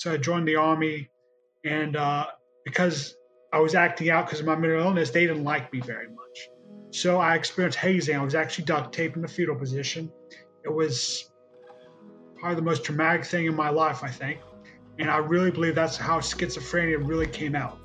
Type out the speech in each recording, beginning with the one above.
so I joined the army, and uh, because I was acting out because of my mental illness, they didn't like me very much. So I experienced hazing. I was actually duct taped in the fetal position. It was probably the most traumatic thing in my life, I think. And I really believe that's how schizophrenia really came out.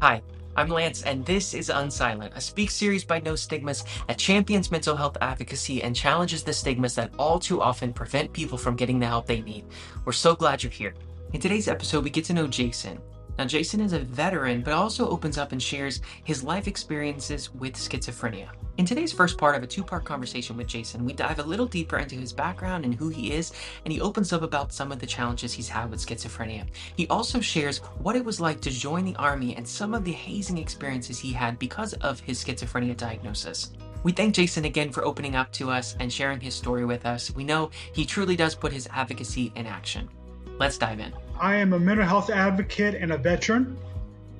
Hi, I'm Lance, and this is Unsilent, a speak series by No Stigmas that champions mental health advocacy and challenges the stigmas that all too often prevent people from getting the help they need. We're so glad you're here. In today's episode, we get to know Jason. Now, Jason is a veteran, but also opens up and shares his life experiences with schizophrenia. In today's first part of a two part conversation with Jason, we dive a little deeper into his background and who he is, and he opens up about some of the challenges he's had with schizophrenia. He also shares what it was like to join the Army and some of the hazing experiences he had because of his schizophrenia diagnosis. We thank Jason again for opening up to us and sharing his story with us. We know he truly does put his advocacy in action. Let's dive in. I am a mental health advocate and a veteran.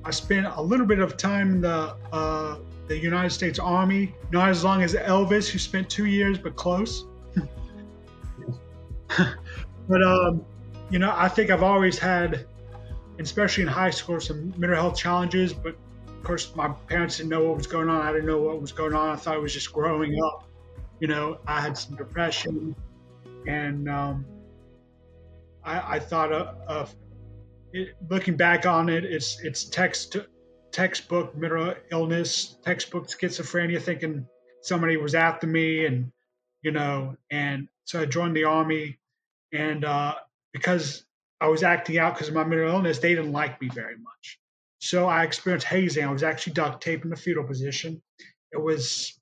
I spent a little bit of time in the uh, the United States Army, not as long as Elvis, who spent two years, but close. but um, you know, I think I've always had, especially in high school, some mental health challenges. But of course, my parents didn't know what was going on. I didn't know what was going on. I thought it was just growing up. You know, I had some depression, and um, I, I thought of, of it, looking back on it, it's it's text textbook mental illness, textbook schizophrenia, thinking somebody was after me, and you know, and so I joined the army, and uh, because I was acting out because of my mental illness, they didn't like me very much. So I experienced hazing. I was actually duct taped in the fetal position. It was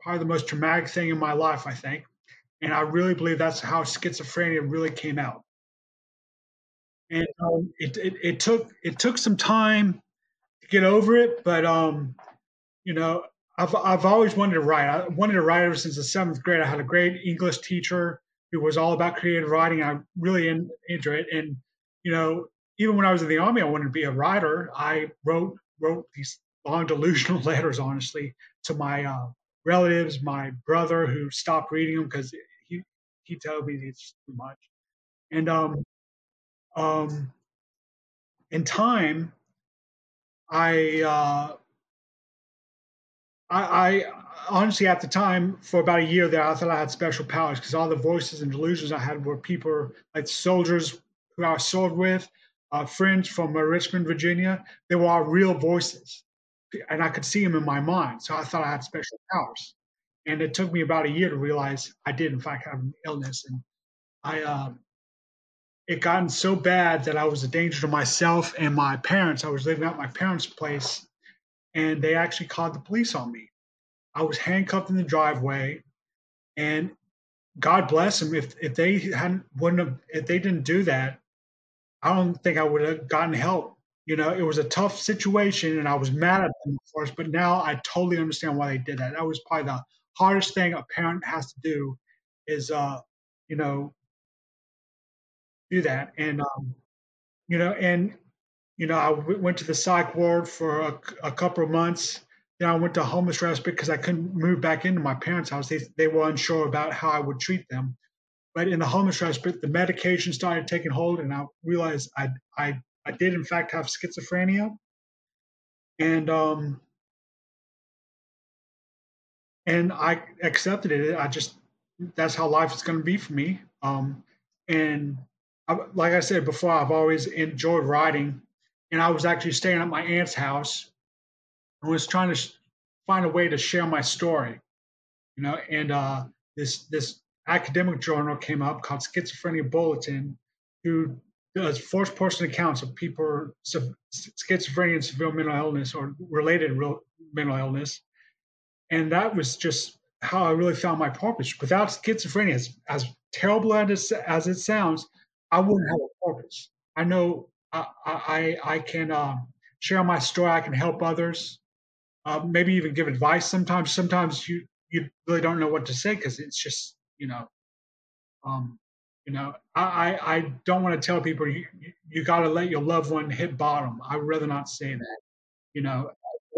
probably the most traumatic thing in my life, I think. And I really believe that's how schizophrenia really came out. And um, it, it, it took it took some time to get over it, but um, you know, I've I've always wanted to write. I wanted to write ever since the seventh grade. I had a great English teacher who was all about creative writing. I really in, enjoyed it, and you know, even when I was in the army, I wanted to be a writer. I wrote wrote these long delusional letters, honestly, to my uh, relatives, my brother who stopped reading them because told me it's too much, and um, um, in time, I, uh, I, I honestly at the time for about a year there, I thought I had special powers because all the voices and delusions I had were people like soldiers who I served with, uh, friends from uh, Richmond, Virginia. They were all real voices, and I could see them in my mind. So I thought I had special powers. And it took me about a year to realize I did, in fact, have an illness. And I, uh, it gotten so bad that I was a danger to myself and my parents. I was living at my parents' place, and they actually called the police on me. I was handcuffed in the driveway, and God bless them. If if they hadn't wouldn't have if they didn't do that, I don't think I would have gotten help. You know, it was a tough situation, and I was mad at them, of course. But now I totally understand why they did that. That was probably the hardest thing a parent has to do, is uh, you know, do that. And um, you know, and you know, I w- went to the psych ward for a, a, couple of months. Then I went to homeless respite because I couldn't move back into my parents' house. They they were unsure about how I would treat them. But in the homeless respite, the medication started taking hold, and I realized I I I did in fact have schizophrenia. And um, and I accepted it. I just that's how life is going to be for me. Um, and like I said before, I've always enjoyed writing, and I was actually staying at my aunt's house and was trying to find a way to share my story, you know. And uh, this this academic journal came up called Schizophrenia Bulletin, who does first person accounts of people schizophrenia and severe mental illness or related real mental illness, and that was just how I really found my purpose. Without schizophrenia, as, as terrible as, as it sounds, I wouldn't have a purpose. I know I I, I can uh, share my story. I can help others. Uh, maybe even give advice. Sometimes sometimes you you really don't know what to say because it's just you know. Um, you know, I, I, I don't want to tell people you, you, you got to let your loved one hit bottom. I'd rather not say that. You know,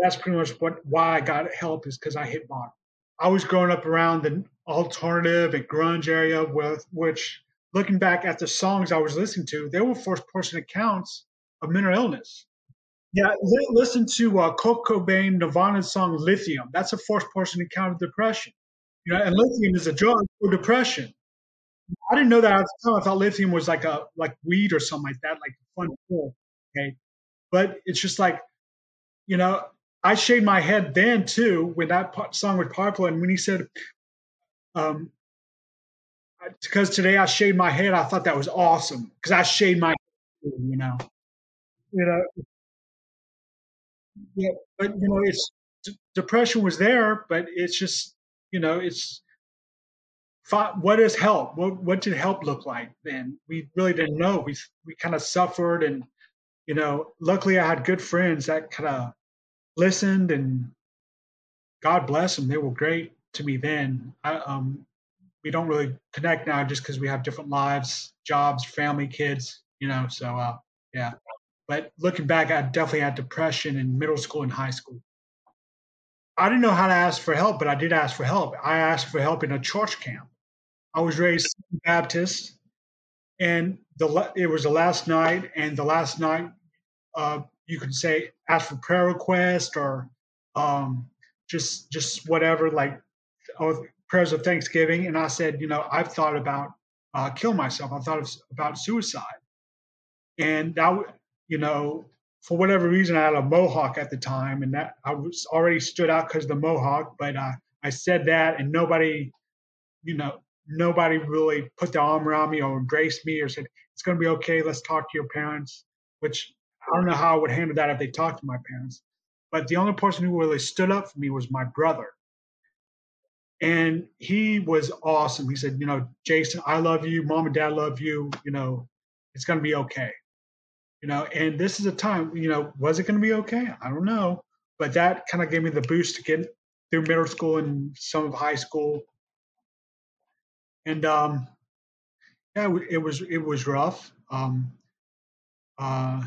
that's pretty much what why I got help is because I hit bottom. I was growing up around the alternative and grunge area with which looking back at the songs I was listening to, they were first person accounts of mental illness. Yeah, listen to uh, Kurt Cobain, Nirvana's song "Lithium." That's a first person account of depression. You know, and lithium is a drug for depression. I didn't know that at the time. I thought lithium was like a like weed or something like that, like fun pill. Okay, but it's just like, you know, I shaved my head then too when that song was popular, and when he said, um, because today I shaved my head, I thought that was awesome because I shaved my, head, you know, you know, yeah, but you know, it's depression was there, but it's just, you know, it's what is help? What what did help look like then? We really didn't know. We we kind of suffered, and you know, luckily I had good friends that kind of listened, and God bless them. They were great to me then. I, um, we don't really connect now just because we have different lives, jobs, family, kids, you know. So uh, yeah. But looking back, I definitely had depression in middle school and high school. I didn't know how to ask for help, but I did ask for help. I asked for help in a church camp. I was raised Baptist, and the it was the last night, and the last night, uh, you can say ask for prayer request or um, just just whatever, like or prayers of thanksgiving. And I said, you know, I've thought about uh, kill myself. I thought of, about suicide, and that you know, for whatever reason, I had a mohawk at the time, and that I was already stood out because the mohawk. But uh, I said that, and nobody, you know, nobody really put their arm around me or embraced me or said it's going to be okay. Let's talk to your parents. Which I don't know how I would handle that if they talked to my parents. But the only person who really stood up for me was my brother, and he was awesome. He said, you know, Jason, I love you. Mom and Dad love you. You know, it's going to be okay you know and this is a time you know was it going to be okay i don't know but that kind of gave me the boost to get through middle school and some of high school and um yeah it was it was rough um uh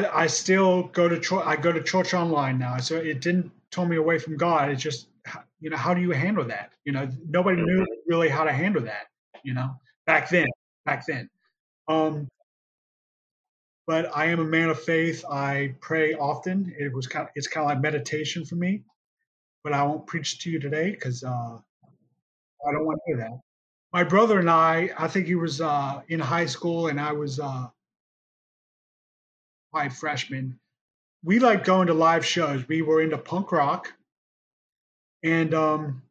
i still go to church i go to church online now so it didn't turn me away from god it's just you know how do you handle that you know nobody knew really how to handle that you know back then back then um but I am a man of faith. I pray often. It was kind of, it's kind of like meditation for me. But I won't preach to you today because uh, I don't want to do that. My brother and I, I think he was uh, in high school and I was uh, my freshman. We like going to live shows. We were into punk rock, and um,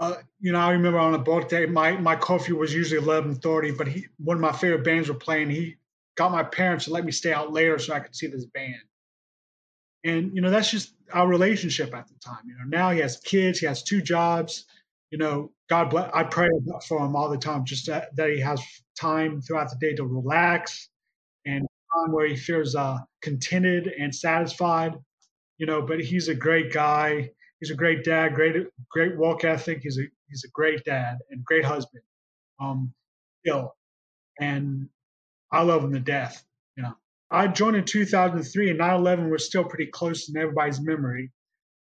uh, you know, I remember on a birthday, my my coffee was usually eleven thirty, but he one of my favorite bands were playing. He got my parents to let me stay out later so I could see this band. And you know, that's just our relationship at the time. You know, now he has kids, he has two jobs. You know, God bless. I pray for him all the time, just that, that he has time throughout the day to relax time where he feels uh, contented and satisfied. You know, but he's a great guy. He's a great dad, great great work ethic. He's a he's a great dad and great husband. Um, still, and I love him to death. You know, I joined in 2003, and 9/11 was still pretty close in everybody's memory.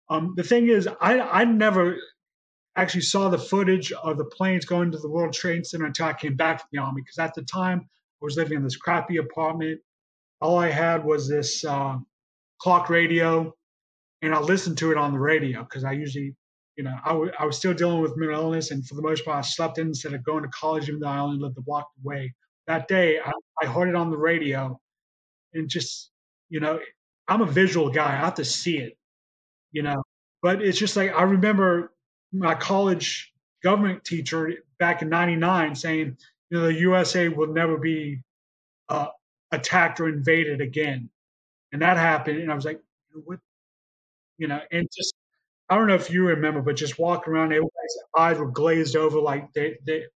Um, the thing is, I I never actually saw the footage of the planes going to the World Trade Center until I came back from the army. Because at the time, I was living in this crappy apartment. All I had was this uh, clock radio, and I listened to it on the radio because I usually, you know, I, w- I was still dealing with mental illness, and for the most part, I slept in instead of going to college, even though I only lived a block away. That day, I, I heard it on the radio, and just, you know, I'm a visual guy. I have to see it, you know. But it's just like I remember my college government teacher back in '99 saying, you know, the USA will never be uh, attacked or invaded again, and that happened, and I was like, what, you know, and just I don't know if you remember, but just walking around, everybody's eyes were glazed over, like they they didn't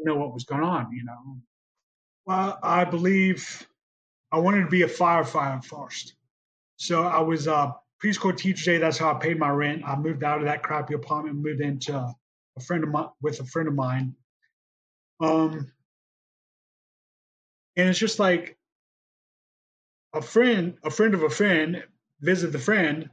know what was going on, you know. Well, I believe I wanted to be a firefighter first. So I was a preschool teacher day. That's how I paid my rent. I moved out of that crappy apartment, moved into a friend of mine with a friend of mine. Um, and it's just like a friend, a friend of a friend, visited the friend,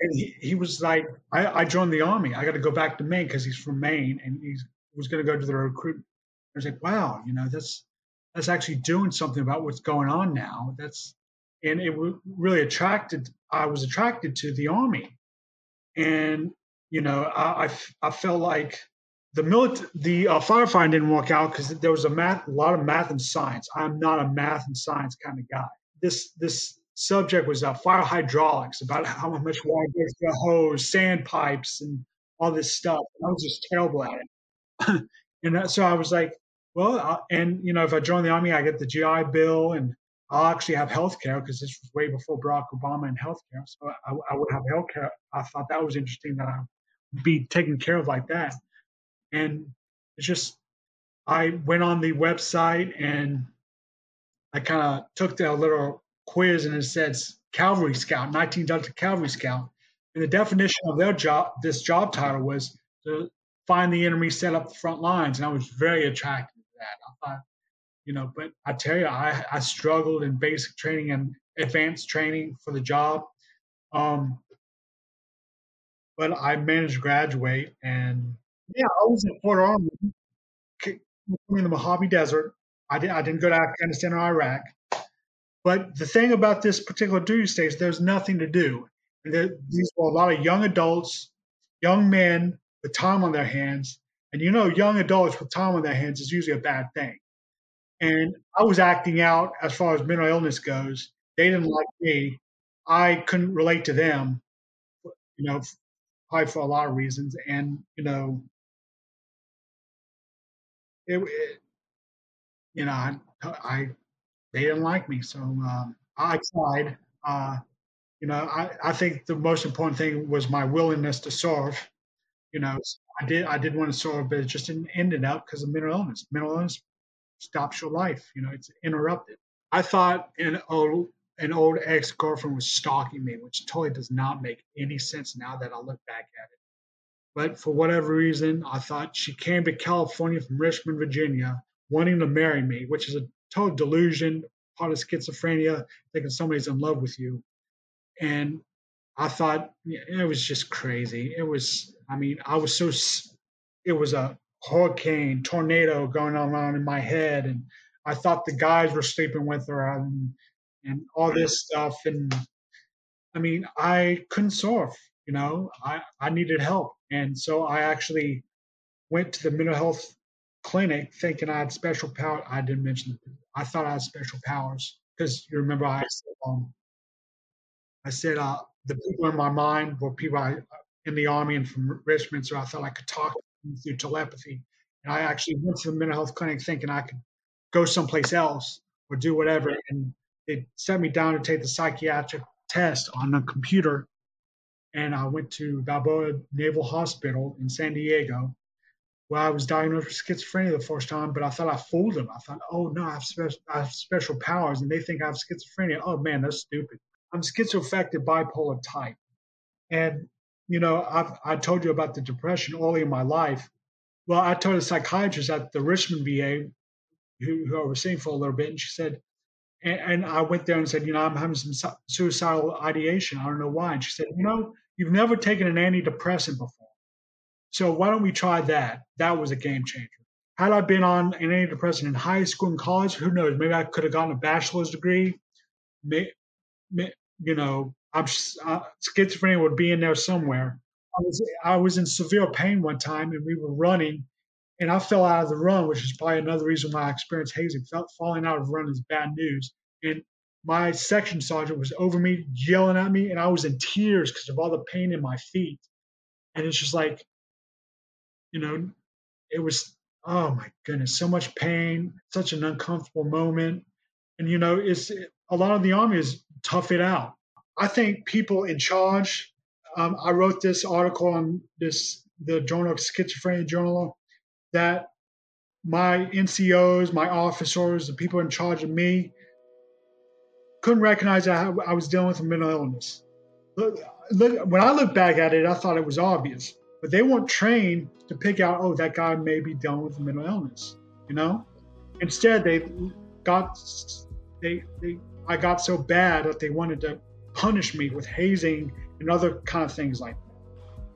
and he, he was like, I, I joined the army. I got to go back to Maine because he's from Maine, and he's was going to go to the recruitment. I was like, wow, you know, that's that's actually doing something about what's going on now. That's and it really attracted. I was attracted to the army, and you know, I I, I felt like the milit- the uh, firefighting didn't work out because there was a math, a lot of math and science. I'm not a math and science kind of guy. This this subject was uh, fire hydraulics, about how much water goes through a hose, standpipes, and all this stuff. I was just terrible at it. and so I was like, well, uh, and you know, if I join the army, I get the GI Bill, and I'll actually have health care because this was way before Barack Obama and health care. So I, I would have health care. I thought that was interesting that I would be taken care of like that. And it's just, I went on the website and I kind of took the little quiz and it says Cavalry Scout, 19 Delta Cavalry Scout. And the definition of their job, this job title was to find the enemy, set up the front lines. And I was very attracted to that. I thought, you know, but I tell you, I, I struggled in basic training and advanced training for the job. Um, but I managed to graduate and yeah, I was in Fort Irwin in the Mojave Desert. I, did, I didn't go to Afghanistan or Iraq. But the thing about this particular duty stage, there's nothing to do. There, these were a lot of young adults, young men with time on their hands. And you know, young adults with time on their hands is usually a bad thing. And I was acting out as far as mental illness goes. They didn't like me. I couldn't relate to them, you know, probably for a lot of reasons. And, you know, it, it you know, I, I they didn't like me. So um, I tried. Uh, you know, I, I think the most important thing was my willingness to serve. You know, I did I did want to serve, but it just didn't end it up because of mental illness. Mental illness stops your life. You know, it's interrupted. I thought an old an old ex girlfriend was stalking me, which totally does not make any sense now that I look back at it. But for whatever reason, I thought she came to California from Richmond, Virginia, wanting to marry me, which is a total delusion, part of schizophrenia, thinking somebody's in love with you. And I thought it was just crazy. It was, I mean, I was so, it was a hurricane, tornado going on in my head. And I thought the guys were sleeping with her and, and all this stuff. And I mean, I couldn't surf, you know, I, I needed help. And so I actually went to the mental health clinic thinking I had special power. I didn't mention. I thought I had special powers because you remember I said, um, I said uh, the people in my mind were people I, in the army and from Richmond, so I thought I could talk through telepathy. And I actually went to the mental health clinic thinking I could go someplace else or do whatever. And they sent me down to take the psychiatric test on the computer. And I went to Balboa Naval Hospital in San Diego well, I was diagnosed with schizophrenia the first time, but I thought I fooled them. I thought, oh no, I have, spe- I have special powers, and they think I have schizophrenia. Oh man, that's stupid. I'm schizoaffective bipolar type, and you know, I've I told you about the depression early in my life. Well, I told a psychiatrist at the Richmond VA, who, who I was seeing for a little bit, and she said, and, and I went there and said, you know, I'm having some suicidal ideation. I don't know why. And she said, you know, you've never taken an antidepressant before. So why don't we try that? That was a game changer. Had I been on an antidepressant in high school and college, who knows? Maybe I could have gotten a bachelor's degree. May, may, you know, I'm uh, schizophrenia would be in there somewhere. I was I was in severe pain one time, and we were running, and I fell out of the run, which is probably another reason why I experienced hazing. Felt falling out of run is bad news, and my section sergeant was over me, yelling at me, and I was in tears because of all the pain in my feet. And it's just like you know, it was, oh my goodness, so much pain, such an uncomfortable moment. And, you know, it's a lot of the army is tough it out. I think people in charge, um, I wrote this article on this, the Journal of Schizophrenia Journal, that my NCOs, my officers, the people in charge of me, couldn't recognize that I was dealing with a mental illness. Look, look, when I look back at it, I thought it was obvious but they weren't trained to pick out, oh, that guy may be dealing with mental illness, you know? Instead, they got, they, they, I got so bad that they wanted to punish me with hazing and other kind of things like that.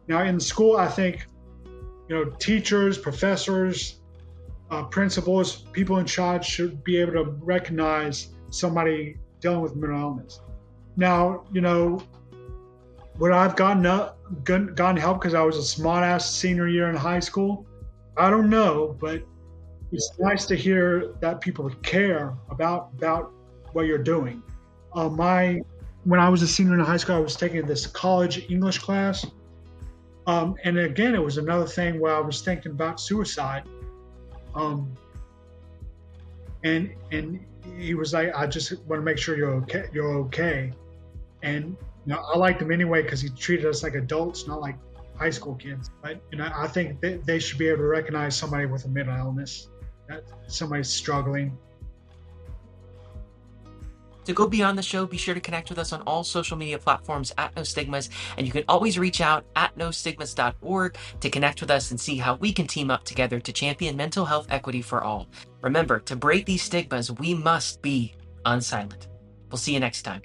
Now, in school, I think you know, teachers, professors, uh, principals, people in charge should be able to recognize somebody dealing with mental illness. Now, you know, would I've gotten up, gotten help because I was a smart ass senior year in high school? I don't know, but it's nice to hear that people care about about what you're doing. Uh, my when I was a senior in high school, I was taking this college English class, um, and again, it was another thing where I was thinking about suicide. Um, and and he was like, I just want to make sure you're okay. You're okay. And know, I liked him anyway because he treated us like adults, not like high school kids. But you know, I think they, they should be able to recognize somebody with a mental illness, that somebody's struggling. To go beyond the show, be sure to connect with us on all social media platforms at No Stigmas, and you can always reach out at nostigmas.org to connect with us and see how we can team up together to champion mental health equity for all. Remember, to break these stigmas, we must be unsilent. We'll see you next time.